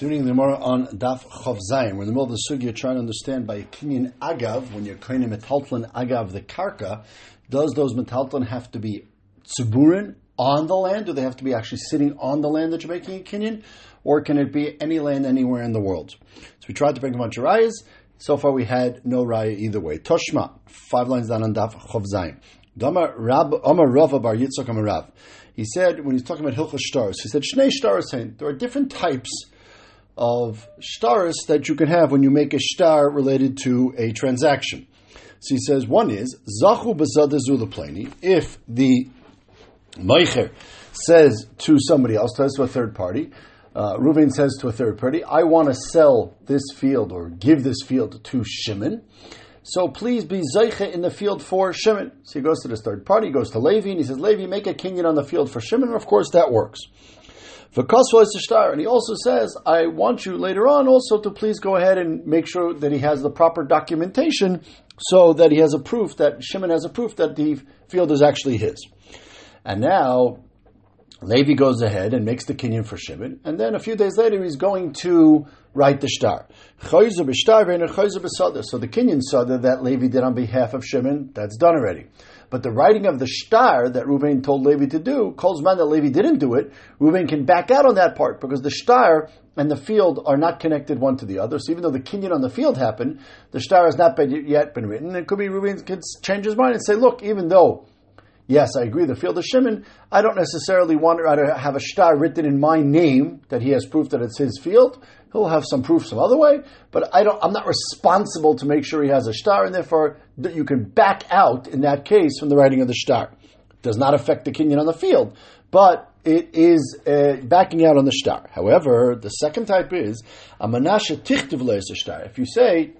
Continuing the Gemara on Daf Chav Zayin, we're in the middle of the sugya trying to understand by Kinyan Agav, when you're of metaltlin Agav the Karka, does those metaltlin have to be tziburin on the land? Do they have to be actually sitting on the land that you're making a Kinyan? Or can it be any land anywhere in the world? So we tried to bring a bunch of rayas. So far we had no raya either way. Toshma, five lines down on Daf Chav Zayin. Amar Rava Bar Yitzchak Amarav. He said, when he's talking about Hilchas Shtaros, he said, Shnei Shtaros There are different types of shtaris that you can have when you make a shtar related to a transaction. So he says one is zachu plani. If the meicher says to somebody else, says to a third party, uh, Reuven says to a third party, "I want to sell this field or give this field to Shimon." So please be zeiche in the field for Shimon. So he goes to this third party, he goes to Levi, and he says, Levi, make a kinyan on the field for Shimon. And of course, that works. And he also says, I want you later on also to please go ahead and make sure that he has the proper documentation so that he has a proof that Shimon has a proof that the field is actually his. And now Levi goes ahead and makes the kinyan for Shimon, and then a few days later he's going to write the shtar. So the kinyan sada that Levi did on behalf of Shimon, that's done already. But the writing of the star that Reuven told Levi to do, calls man that Levi didn't do it, Reuven can back out on that part because the star and the field are not connected one to the other. So even though the kinyan on the field happened, the star has not been, yet been written. It could be Reuven can change his mind and say, look, even though Yes, I agree. The field of Shimon, I don't necessarily want to have a star written in my name that he has proof that it's his field. He'll have some proof some other way, but I don't. I'm not responsible to make sure he has a star, and therefore that you can back out in that case from the writing of the star. It does not affect the kinyan on the field, but it is uh, backing out on the star. However, the second type is a manasha tichtiv shtar. If you say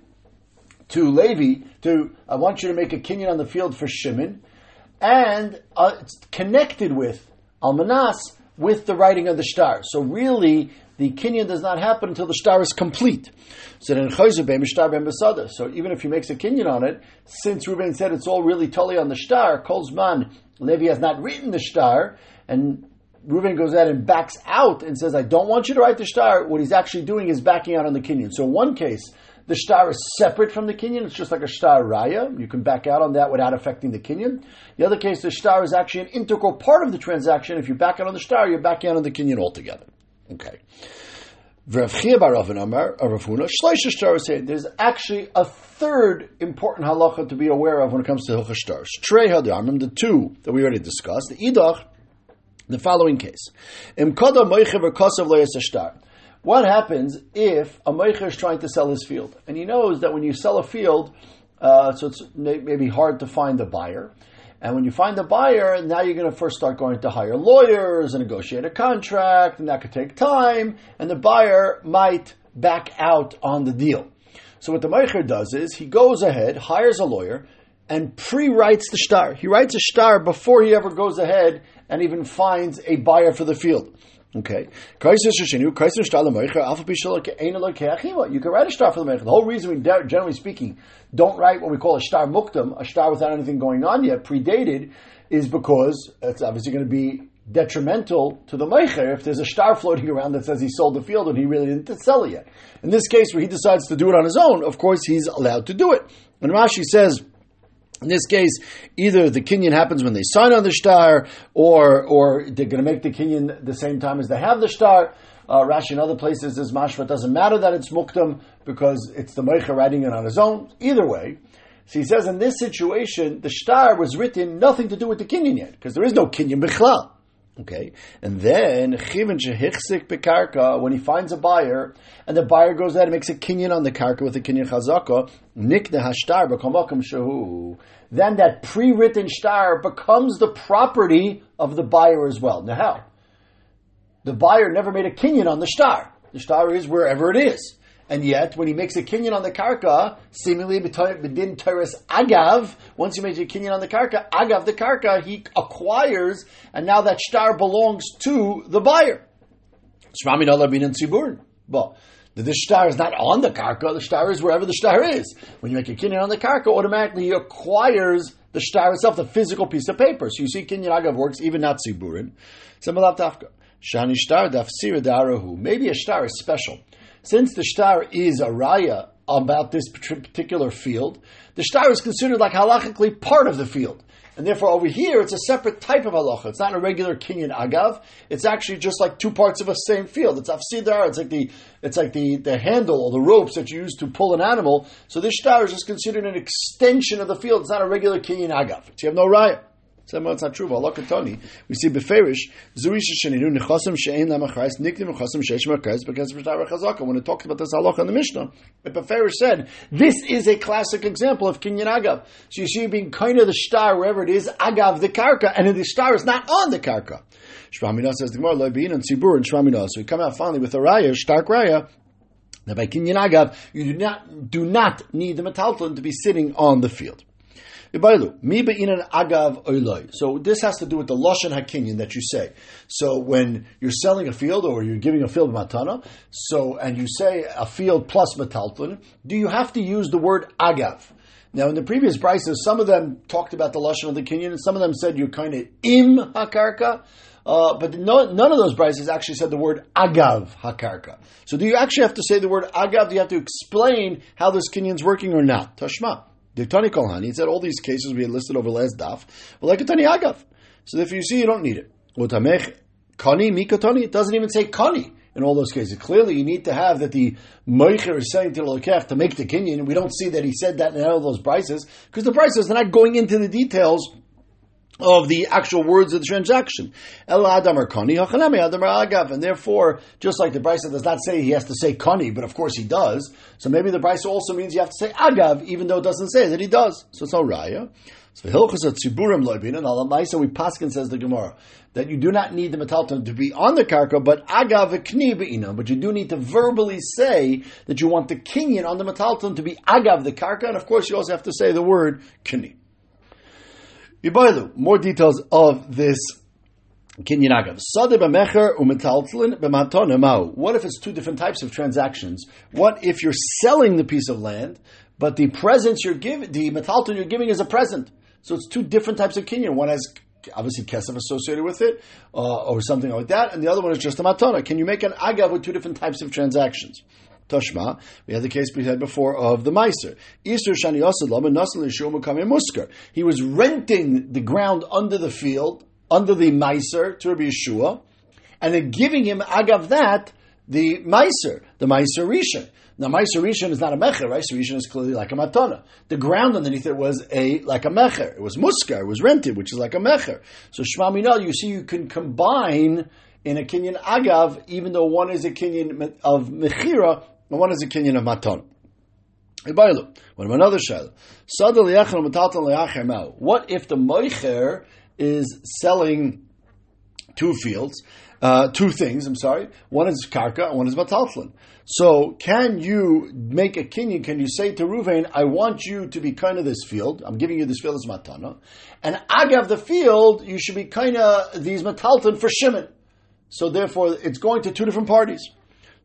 to Levi, to I want you to make a kinyan on the field for Shimon and uh, it's connected with almanas with the writing of the star. So really, the kinyan does not happen until the star is complete. So then So even if he makes a kinyan on it, since Ruben said it's all really totally on the star, Kolzman Levi has not written the star, and Reuben goes out and backs out and says, I don't want you to write the star. What he's actually doing is backing out on the kinyan. So in one case, the star is separate from the kinyan. It's just like a star raya. You can back out on that without affecting the kinyan. The other case, the star is actually an integral part of the transaction. If you back out on the star, you're backing out on the kinyan altogether. Okay. There's actually a third important halacha to be aware of when it comes to hilchah stars. The two that we already discussed. The idach, the following case. What happens if a meicher is trying to sell his field and he knows that when you sell a field, uh, so it's maybe hard to find a buyer. And when you find a buyer, now you're going to first start going to hire lawyers and negotiate a contract, and that could take time, and the buyer might back out on the deal. So what the Meicher does is he goes ahead, hires a lawyer, and pre-writes the star. He writes a star before he ever goes ahead and even finds a buyer for the field. Okay. You can write a star for the Meicher. The whole reason we, generally speaking, don't write what we call a star muktam, a star without anything going on yet, predated, is because it's obviously going to be detrimental to the Meicher if there's a star floating around that says he sold the field and he really didn't sell it yet. In this case, where he decides to do it on his own, of course, he's allowed to do it. And Rashi says, in this case, either the kinyan happens when they sign on the star, or or they're going to make the kinyan the same time as they have the star. Uh, Rashi in other places is mashma. It doesn't matter that it's muktam because it's the meicha writing it on his own. Either way, so he says in this situation, the star was written nothing to do with the kinyan yet because there is no kinyan bichlal. Okay, and then chivin shehichsik bekarka when he finds a buyer and the buyer goes out and makes a kinyan on the karka with a kinyan chazaka nikne hashtar b'kamakam shahu. Then that pre-written star becomes the property of the buyer as well. Now how? The buyer never made a kinyan on the star. The star is wherever it is. And yet, when he makes a kinyan on the karka, seemingly bedin teres agav, once he makes a kinyan on the karka, agav the karka, he acquires, and now that star belongs to the buyer. Shmami tzibur. Well, the star is not on the karka, the star is wherever the star is. When you make a kinyan on the karka, automatically he acquires the star itself, the physical piece of paper. So you see kinyan agav works even not tziburin. Similar tafka. Shani shtar dafsira darahu. Maybe a shtar is special. Since the shtar is a raya about this particular field, the shtar is considered like halachically part of the field. And therefore, over here, it's a separate type of halacha. It's not a regular kinyan agav. It's actually just like two parts of a same field. It's afsidar. It's like the it's like the, the handle or the ropes that you use to pull an animal. So this shtar is just considered an extension of the field. It's not a regular kinyan agav. So you have no raya. Somehow it's not true. But Allah Katani. We see Beferish, Zurisha Sheninu, Nechasim Shein Lamachrais, Nikdim Nechasim Sheish Makrais, because of Chazaka. When it talks about this halacha in the Mishnah, but Beferish said, this is a classic example of Kinyan Agav. So you see being kind of the star, wherever it is, Agav the Karka, and the star is not on the Karka. Shramina says the Gemara, Loibin and Tzibur and Shramina. So we come out finally with a raya, stark raya, that by Kinyan Agav, you do not, do not need the metalton to be sitting on the field. So this has to do with the lashon hakinyan that you say. So when you're selling a field or you're giving a field matana, so and you say a field plus metalton, do you have to use the word agav? Now, in the previous prices, some of them talked about the lashon of the kinyan, and some of them said you're kind of im hakarka. Uh, but no, none of those prices actually said the word agav hakarka. So do you actually have to say the word agav? Do you have to explain how this kinyan's working or not? Tashma. Diktani Kolhani, he said all these cases we had listed over last daf, well, like a Tani Agav. So if you see, you don't need it. Utamech Kani, Mikatani, it doesn't even say Kani in all those cases. Clearly, you need to have that the Meicher is saying to the Lokech to make the Kenyan. We don't see that he said that in all those prices because the prices are not going into the details of the actual words of the transaction. El Adam Kani, Adam Agav. And therefore, just like the Brisa does not say he has to say Kani, but of course he does. So maybe the Brisa also means you have to say Agav, even though it doesn't say that he does. So it's no Raya. So Hilchas Tziburim Loibin, and Alamaisa we Paskin says the Gemara, that you do not need the metalton to be on the karka, but agav kni be'ina. But you do need to verbally say that you want the kinyan on the metalton to be agav the karka, and of course you also have to say the word kni. More details of this Kinyan Agav. What if it's two different types of transactions? What if you're selling the piece of land, but the presents you're giving, the metalton you're giving is a present? So it's two different types of kinyan. One has obviously kesef associated with it, uh, or something like that, and the other one is just a matona. Can you make an agav with two different types of transactions? Toshma. We had the case we had before of the Meiser. Easter Shani Musker. He was renting the ground under the field, under the Meiser, to Rabbi Yehoshua, and then giving him agav that the Meiser, the Meiser Rishon. Now, Meiser Rishon is not a mecher, right? So Rishon is clearly like a matana. The ground underneath it was a like a mecher. It was muskar. It was rented, which is like a mecher. So Shema Minal, you see, you can combine in a kinyan agav, even though one is a kinyan of mechira, one is a kinyan of maton. What another? What if the moicher is selling two fields, uh, two things? I'm sorry. One is karka, and one is mataltlin. So, can you make a kinyan? Can you say to Ruvain, "I want you to be kind of this field. I'm giving you this field as matana, and agav the field, you should be kind of these mataltlin for Shimon." So, therefore, it's going to two different parties.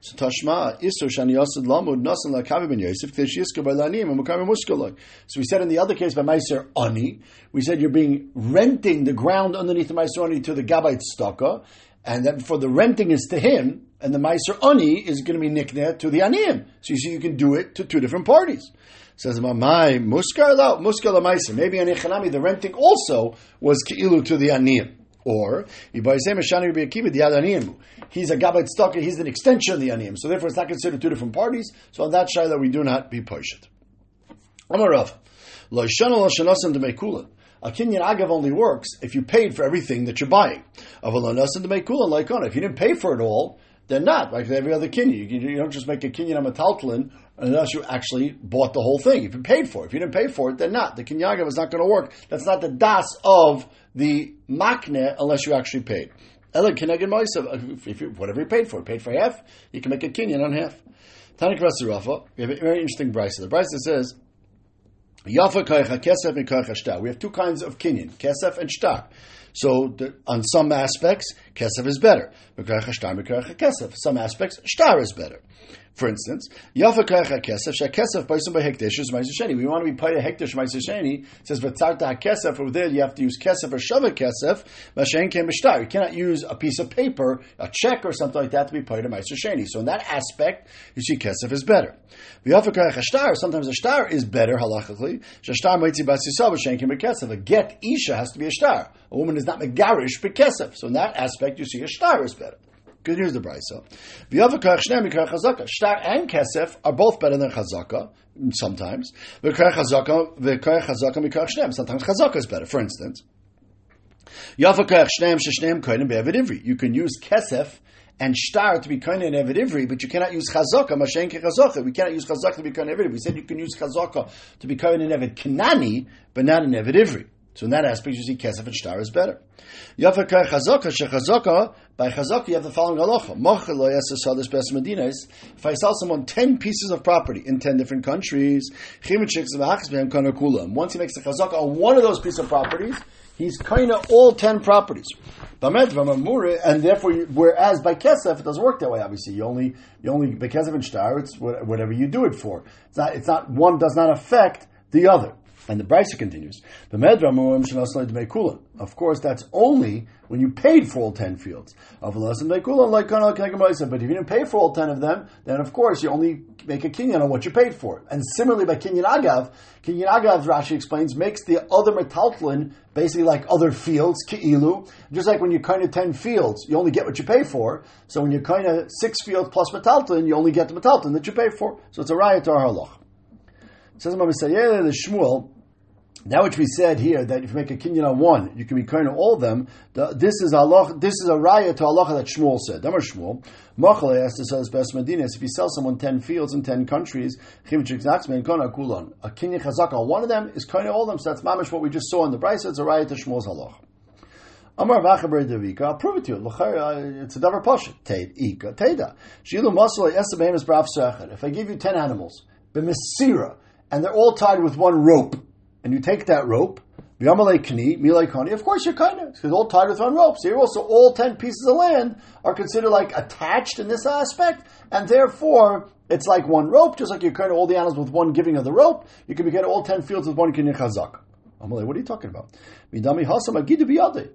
So Tashma Isur Shani Yasid Lamud Nasan Lakavi Ben Yosef Muskaloi. So we said in the other case by Meiser Ani, we said you're being renting the ground underneath the Meiser Ani to the Gabbai Tzedaka, and then for the renting is to him, and the Meiser Ani is going to be nikneh to the Aniyim. So you see, you can do it to two different parties. Says my muskar la Maybe Anichanami, the renting also was keilu to the Aniyim. Or a he's a Gabbai Tzedaka, he's an extension of the Aniyim. So therefore it's not considered two different parties. So on that Shaila we do not be Poshet. Amarav. A kinyan agav only works if you paid for everything that you're buying. If you didn't pay for it all, then not like every other kinyan. You, you don't just make a kinyan on a taltlin unless you actually bought the whole thing. If you paid for it, if you didn't pay for it, then not. The kinyan agav is not going to work. That's not the das of the makne unless you actually paid. Ela keneged moisav. If you, whatever you paid for, paid for half, you can make a kinyan on half. Tanik Rafa, we have a very interesting brisa. The brisa says, Yafa kaicha kesef and kaicha shtar. We have two kinds of kinyan, kesef and shtar. So the, on some aspects, kesef is better. Some aspects, shtar is better. For instance, Yafa Kayach HaKesef, ShaKesef Baisim by Hekdesh is Sheni. We want to be paid a Hekdesh Ma'aser Sheni. It says, V'tzarta HaKesef, over there you have to use Kesef or Shava Kesef, Mashen Kem B'shtar. You cannot use a piece of paper, a check or something like that to be paid a Ma'aser Sheni. So in that aspect, you see Kesef is better. V'yafa Kayach HaShtar, sometimes a Shtar is better, halachically. Shashtar Maitzi Bas Yisrael, Mashen Kem B'kesef. A get Isha has to be a Shtar. A woman is not Megarish B'kesef. So in that aspect, you see a Shtar is better. Good news, the brisa. V'yavakach shneim mikar chazaka. Shtar and kesef are both better than chazaka sometimes. V'kar chazaka v'kar chazaka. Sometimes chazaka is better. For instance, ivri. You can use kesef and shtar to be kind in Evid Ivri, but you cannot use chazaka, mashen chazaka. We cannot use chazaka to be kind in We said you can use chazaka to be kind in Evid Kanani, but not in Evid Ivri. So in that aspect, you see kesef and shtar is better. By chazaka you have the following halacha: yasasadis bes. If I sell someone ten pieces of property in ten different countries, once he makes a chazaka on one of those pieces of properties, he's of all ten properties. And therefore, whereas by kesef it doesn't work that way. Obviously, you only you only by kesef and shtar it's whatever you do it for. It's not it's not one does not affect the other. And the Brisa continues, Of course, that's only when you paid for all ten fields. Brayser, oh, but if you didn't pay for all ten of them, then of course you only make a kinyan on what you paid for. And similarly by kinyan agav, kinyan agav, Rashi explains, makes the other metaltlin basically like other fields, ki'ilu. Just like when you kind of ten fields, you only get what you pay for. So when you kind of six fields plus metaltlin, you only get the metaltlin that you pay for. So it's a to our halach. Says Imam the Shmuel, that which we said here that if you make a kinyan on one, you can be kind of all of them. The, this is Allah. This is a raya to Allah that Shmuel said. Damar Shmuel. Machale to sell his best medinas. If you sell someone ten fields in ten countries, a kinyan chazak on one of them is kind of all of them. So that's mamish what we just saw in the Brisa. It's a raya to Shmuel's halach. Amar vachaber devika. I'll prove it to you. Uh, it's a davar pasha. Teid ika teida. Shilu masle esabeim is brav If I give you ten animals, b'mesira, and they're all tied with one rope and you take that rope, of course you're kind of, because all tied with one rope. So also all ten pieces of land are considered like attached in this aspect, and therefore it's like one rope, just like you kind of all the animals with one giving of the rope. You can be get all ten fields with one kinyan chazak. Amalei, what are you talking about?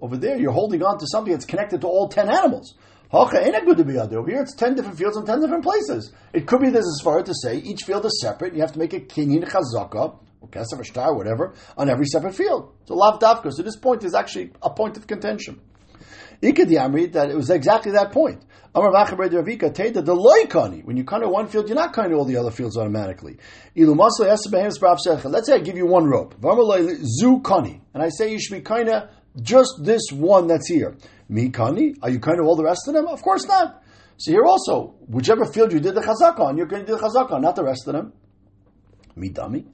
Over there, you're holding on to something that's connected to all ten animals. Over here, it's ten different fields in ten different places. It could be this as far to say each field is separate. You have to make a kinyan chazaka or kesef or star, whatever, on every separate field. So lav davka. So this point is actually a point of contention. Ikadi Amri that it was exactly that point. Amar Ravika Teda the loikani. When you kind of one field, you're not kind of all the other fields automatically. Let's say I give you one rope. Zu kani. And I say you should be kind of just this one that's here. Mi kani? Are you kind of all the rest of them? Of course not. So here also, whichever field you did the chazak on, you're going to do the chazak on, not the rest of them. Mi dami.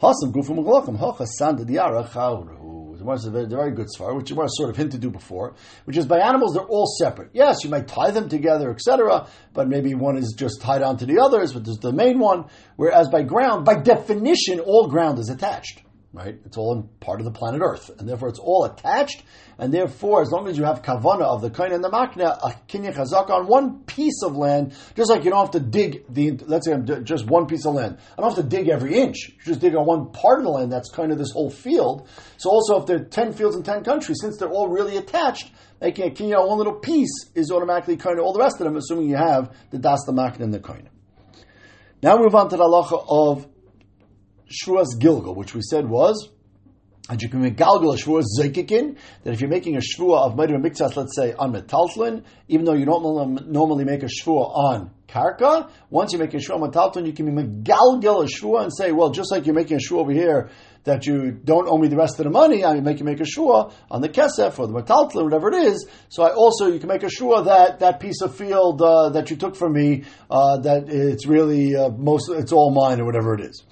Hasam gufum uglachim hacha sanda diara chawru. It's a very good svar, which was sort of hinted to before, which is by animals they're all separate. Yes, you might tie them together, etc., but maybe one is just tied onto the others, but there's the main one. Whereas by ground, by definition, all ground is attached right? It's all part of the planet Earth, and therefore it's all attached. And therefore, as long as you have kavana of the kain and the makna, a kinyan chazak on one piece of land, just like you don't have to dig the, let's say I'm just one piece of land. I don't have to dig every inch. You just dig on one part of the land. That's kind of this whole field. So also, if there are ten fields in ten countries, since they're all really attached, making a kinyan on one little piece is automatically kind of all the rest of them, assuming you have the das the makna and the kain. Now we move on to the halacha of Shvuas Gilgal, which we said was and you can make galgal a shvua zeikikin, that if you're making a shvua of Meidim Miktas, let's say on metaltlin, even though you don't normally make a shvua on karka, once you make a shvua on metaltlin, you can make galgal a shvua and say, well, just like you're making a shvua over here, that you don't owe me the rest of the money, I make you make a shvua on the kesef or the metaltlin, whatever it is. So I also, you can make a shvua that that piece of field uh, that you took from me, uh, that it's really uh, most, it's all mine or whatever it is.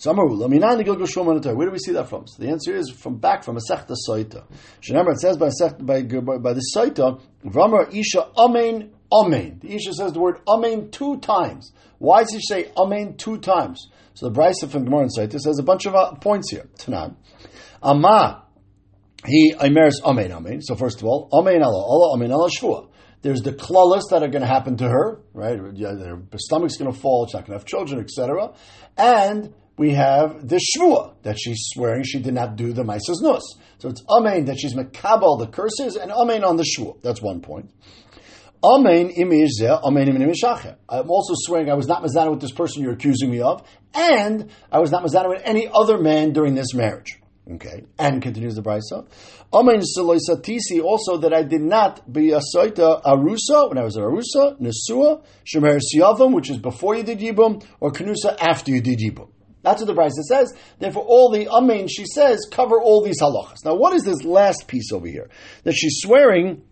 Where do we see that from? So the answer is from back from Masechta Soita. Remember, it says by by by the Soita, Vramar Isha Amen Amen. The Isha says the word Amen two times. Why does he say Amen two times? So the Brisa from Gemara and Soita says a bunch of uh, points here. Tanan. Ama he Imeres Amen Amen. So first of all, Amen Allah Allah Amen Allah Shvua. There's the klalas that are going to happen to her, right? Yeah, her stomach's going to fall. She's not going to have children, etc. And we have the shvua that she's swearing she did not do the maisas nus. So it's amen that she's makabel the curses and amen on the shvua. That's one point. Amen imizeh, amen imishacher. I'm also swearing I was not mazana with this person you're accusing me of, and I was not mazana with any other man during this marriage. Okay, and continues the brisa. Amen tisi also that I did not be a saita arusa when I was a arusa nesua shemer siyavim, which is before you did yibum, or kanusa after you did yibum. That's what the brisa says. Therefore, all the amen she says cover all these halachas. Now, what is this last piece over here that she's swearing?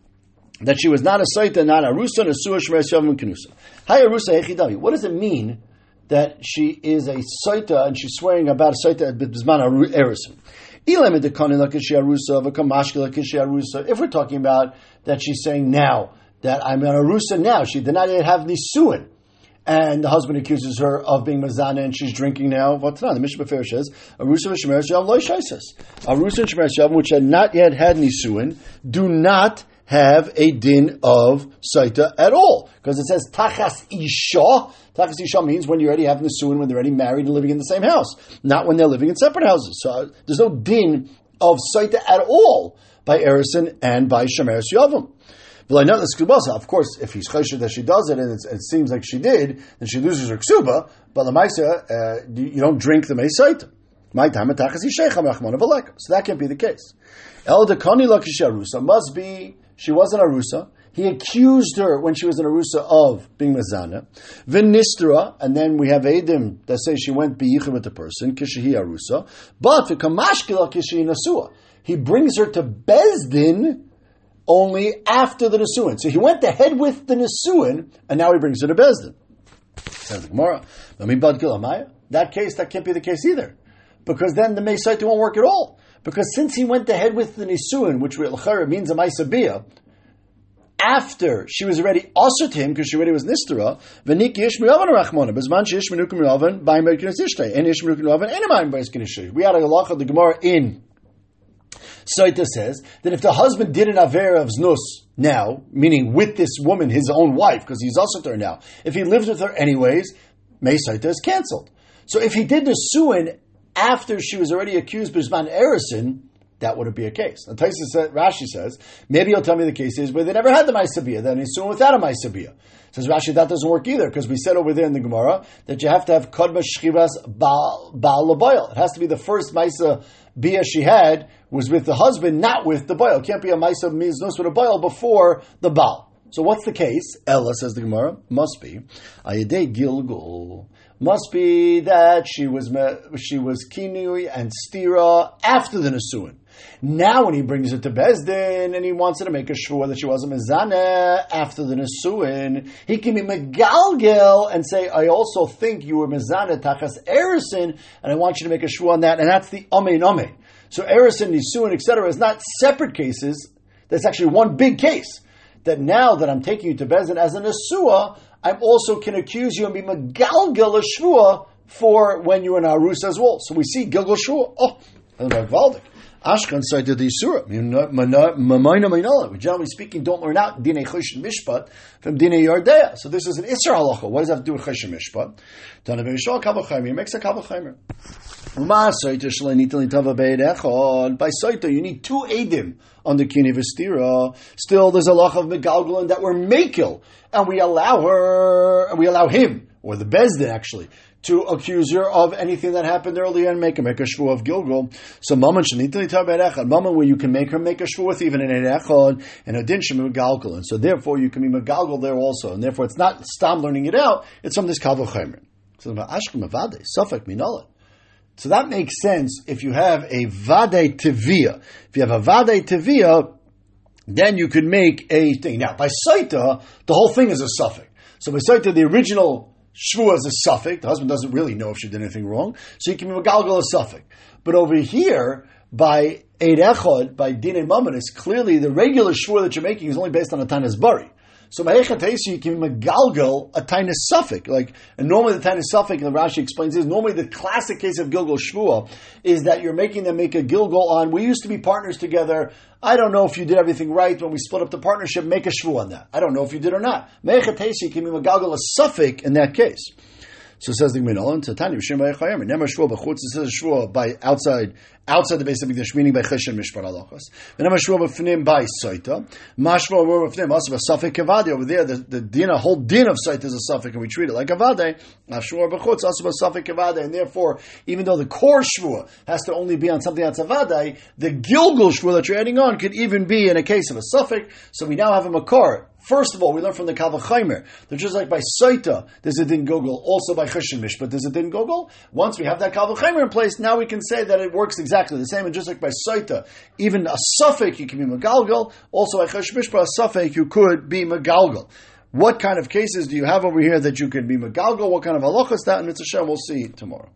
That she was not a saita, not a rusa, nesua shemer siyavim kanusa. Hi arusa echidami. What does it mean that she is a saita and she's swearing about a saita at bisman erisim? If we're talking about that she's saying now that I'm an arusa now, she did not yet have nisuin, and the husband accuses her of being mazana and she's drinking now. What's not? The Mishnah Befer says arusa v'shemer shalom loy shaisas. Arusa and shemer shalom, which had not yet had nisuin, do not have a din of saita at all. Because it says tachas isha. Tachas isha means when you already have nisuin, when they're already married and living in the same house, not when they're living in separate houses. So there's no din of saita at all by Erison and by Shemer Yavim. Well, I know the ksuba. Of course, if he's choshed that she does it and it seems like she did, then she loses her ksuba. But the uh, you don't drink the meisaita. My time So that can't be the case. El dekani lakisharusa must be she was an Arusa. He accused her when she was an Arusa of being Mazana. Vinistra, and then we have Edim that say she went Biyichem with the person, Kishihi Arusa. But Vikamashkila Kishihi Nasua. He brings her to Bezdin only after the Nisuin. So he went ahead with the Nisuin, and now he brings her to Bezdin. Says the Gemara. That case, that can't be the case either. Because then the Mesaita won't work at all. Because since he went ahead with the Nisuin, which means a Maisabiyah, after she was already ushered him because she already was nistera, v'niki ish rachmona, bezman she ish menukim miyavan, ba'im be'kinis ishtay, and ish menukim miyavan, and amayim be'kinis We had a halacha, of the Gemara in Saita says that if the husband did an aver of znus now, meaning with this woman, his own wife, because he's ushered her now, if he lives with her anyways, May Saita is cancelled. So if he did the suin after she was already accused Bisman Erison, that wouldn't be a case. And said, Rashi says, maybe you'll tell me the case is where they never had the Maisabiyah, then he's suing without a Maisabiyah. Says Rashi, that doesn't work either, because we said over there in the Gemara that you have to have Kodma Shchivas Baal. It has to be the first Maisa Bia she had was with the husband, not with the. It can't be a Maisa Miznus with a boil before the Baal. So what's the case? Ella says the Gemara, must be Ayadei Gilgul must be that she was she was kinui and stira after the nesuin. Now, when he brings it to Bezdin and he wants her to make a shvur that she wasn't mezaneh after the nesuin, he can be megalgel and say, "I also think you were mezaneh tachas erison, and I want you to make a shvur on that." And that's the amein amein. So erison, nisuin, etc., is not separate cases. That's actually one big case. That now that I'm taking you to Bezdin as a nesua, I also can accuse you and be megalgel a shvua for when you're in Arus as well. So we see Gilgal Shua. Oh, and Valdik. Ashkan cited the Surah. Generally speaking, don't learn out Dine Choshen Mishpat from Dine Yardea. So this is an Isra halacha. What does that have to do with Choshen Mishpat? Tana B'Yishal Kavachaymer makes a Kavachaymer. By Saita, you need two Edim on the Kini Vestira. Still, there's a lach of Megalgalin that we're Makil, and we allow her, and we allow him, or the Bezdin actually, to accuse her of anything that happened earlier and make her make a shvu of Gilgal. So maman shenitli maman where you can make her make a shvu with even an echad and a din galgal, and so therefore you can be megalgal there also, and therefore it's not stop learning it out; it's from this kavachaymer. So ashkem avade safek minala. So that makes sense if you have a vade tevia. If you have a vade tevia, then you could make a thing. Now, by saita, the whole thing is a safek. So by saita, the original shvua is a safek. The husband doesn't really know if she did anything wrong, so he can be a galgal a safek. But over here, by Eid Echad, by Dine Mammon, it's clearly the regular shvua that you're making is only based on a Tanas Bari. So Mahechatesi, you can Megalgal, a tiny safek. Like, and normally the tiny safek, and the Rashi explains is normally the classic case of Gilgal Shvua is that you're making them make a Gilgal on, we used to be partners together. I don't know if you did everything right when we split up the partnership. Make a shvu on that. I don't know if you did or not. Mechatesi can be megalgal a safek in that case. So says the Gemara, "On Tanya, Shem Vayachayim, never shvua b'chutz." It says shvua by outside, outside the base of Mikdash, meaning by chesed mishpar halachas. Never shvua b'fnim by soita. Mashva were b'fnim also a safek kavadi over there. The the din, a whole din of soita is a safek, and we treat it like avade. Shvua b'chutz also a safek kavadi, and therefore, even though the core shvua has to only be on something that's avade, the gilgul shvua that you're adding on could even be in a case of a safek. So we now have a makar First of all, we learn from the Kavachaimer that just like by Saita, there's a din gogol, also by Cheshin Mish, but there's a din gogol. Once we have that Kavachaimer in place, now we can say that it works exactly the same. And just like by Saita, even a safek you can be Megalgal, also by Cheshin Mish, but a safek you could be Megalgal. What kind of cases do you have over here that you can be Megalgal? What kind of halachas that? And it's we'll see tomorrow.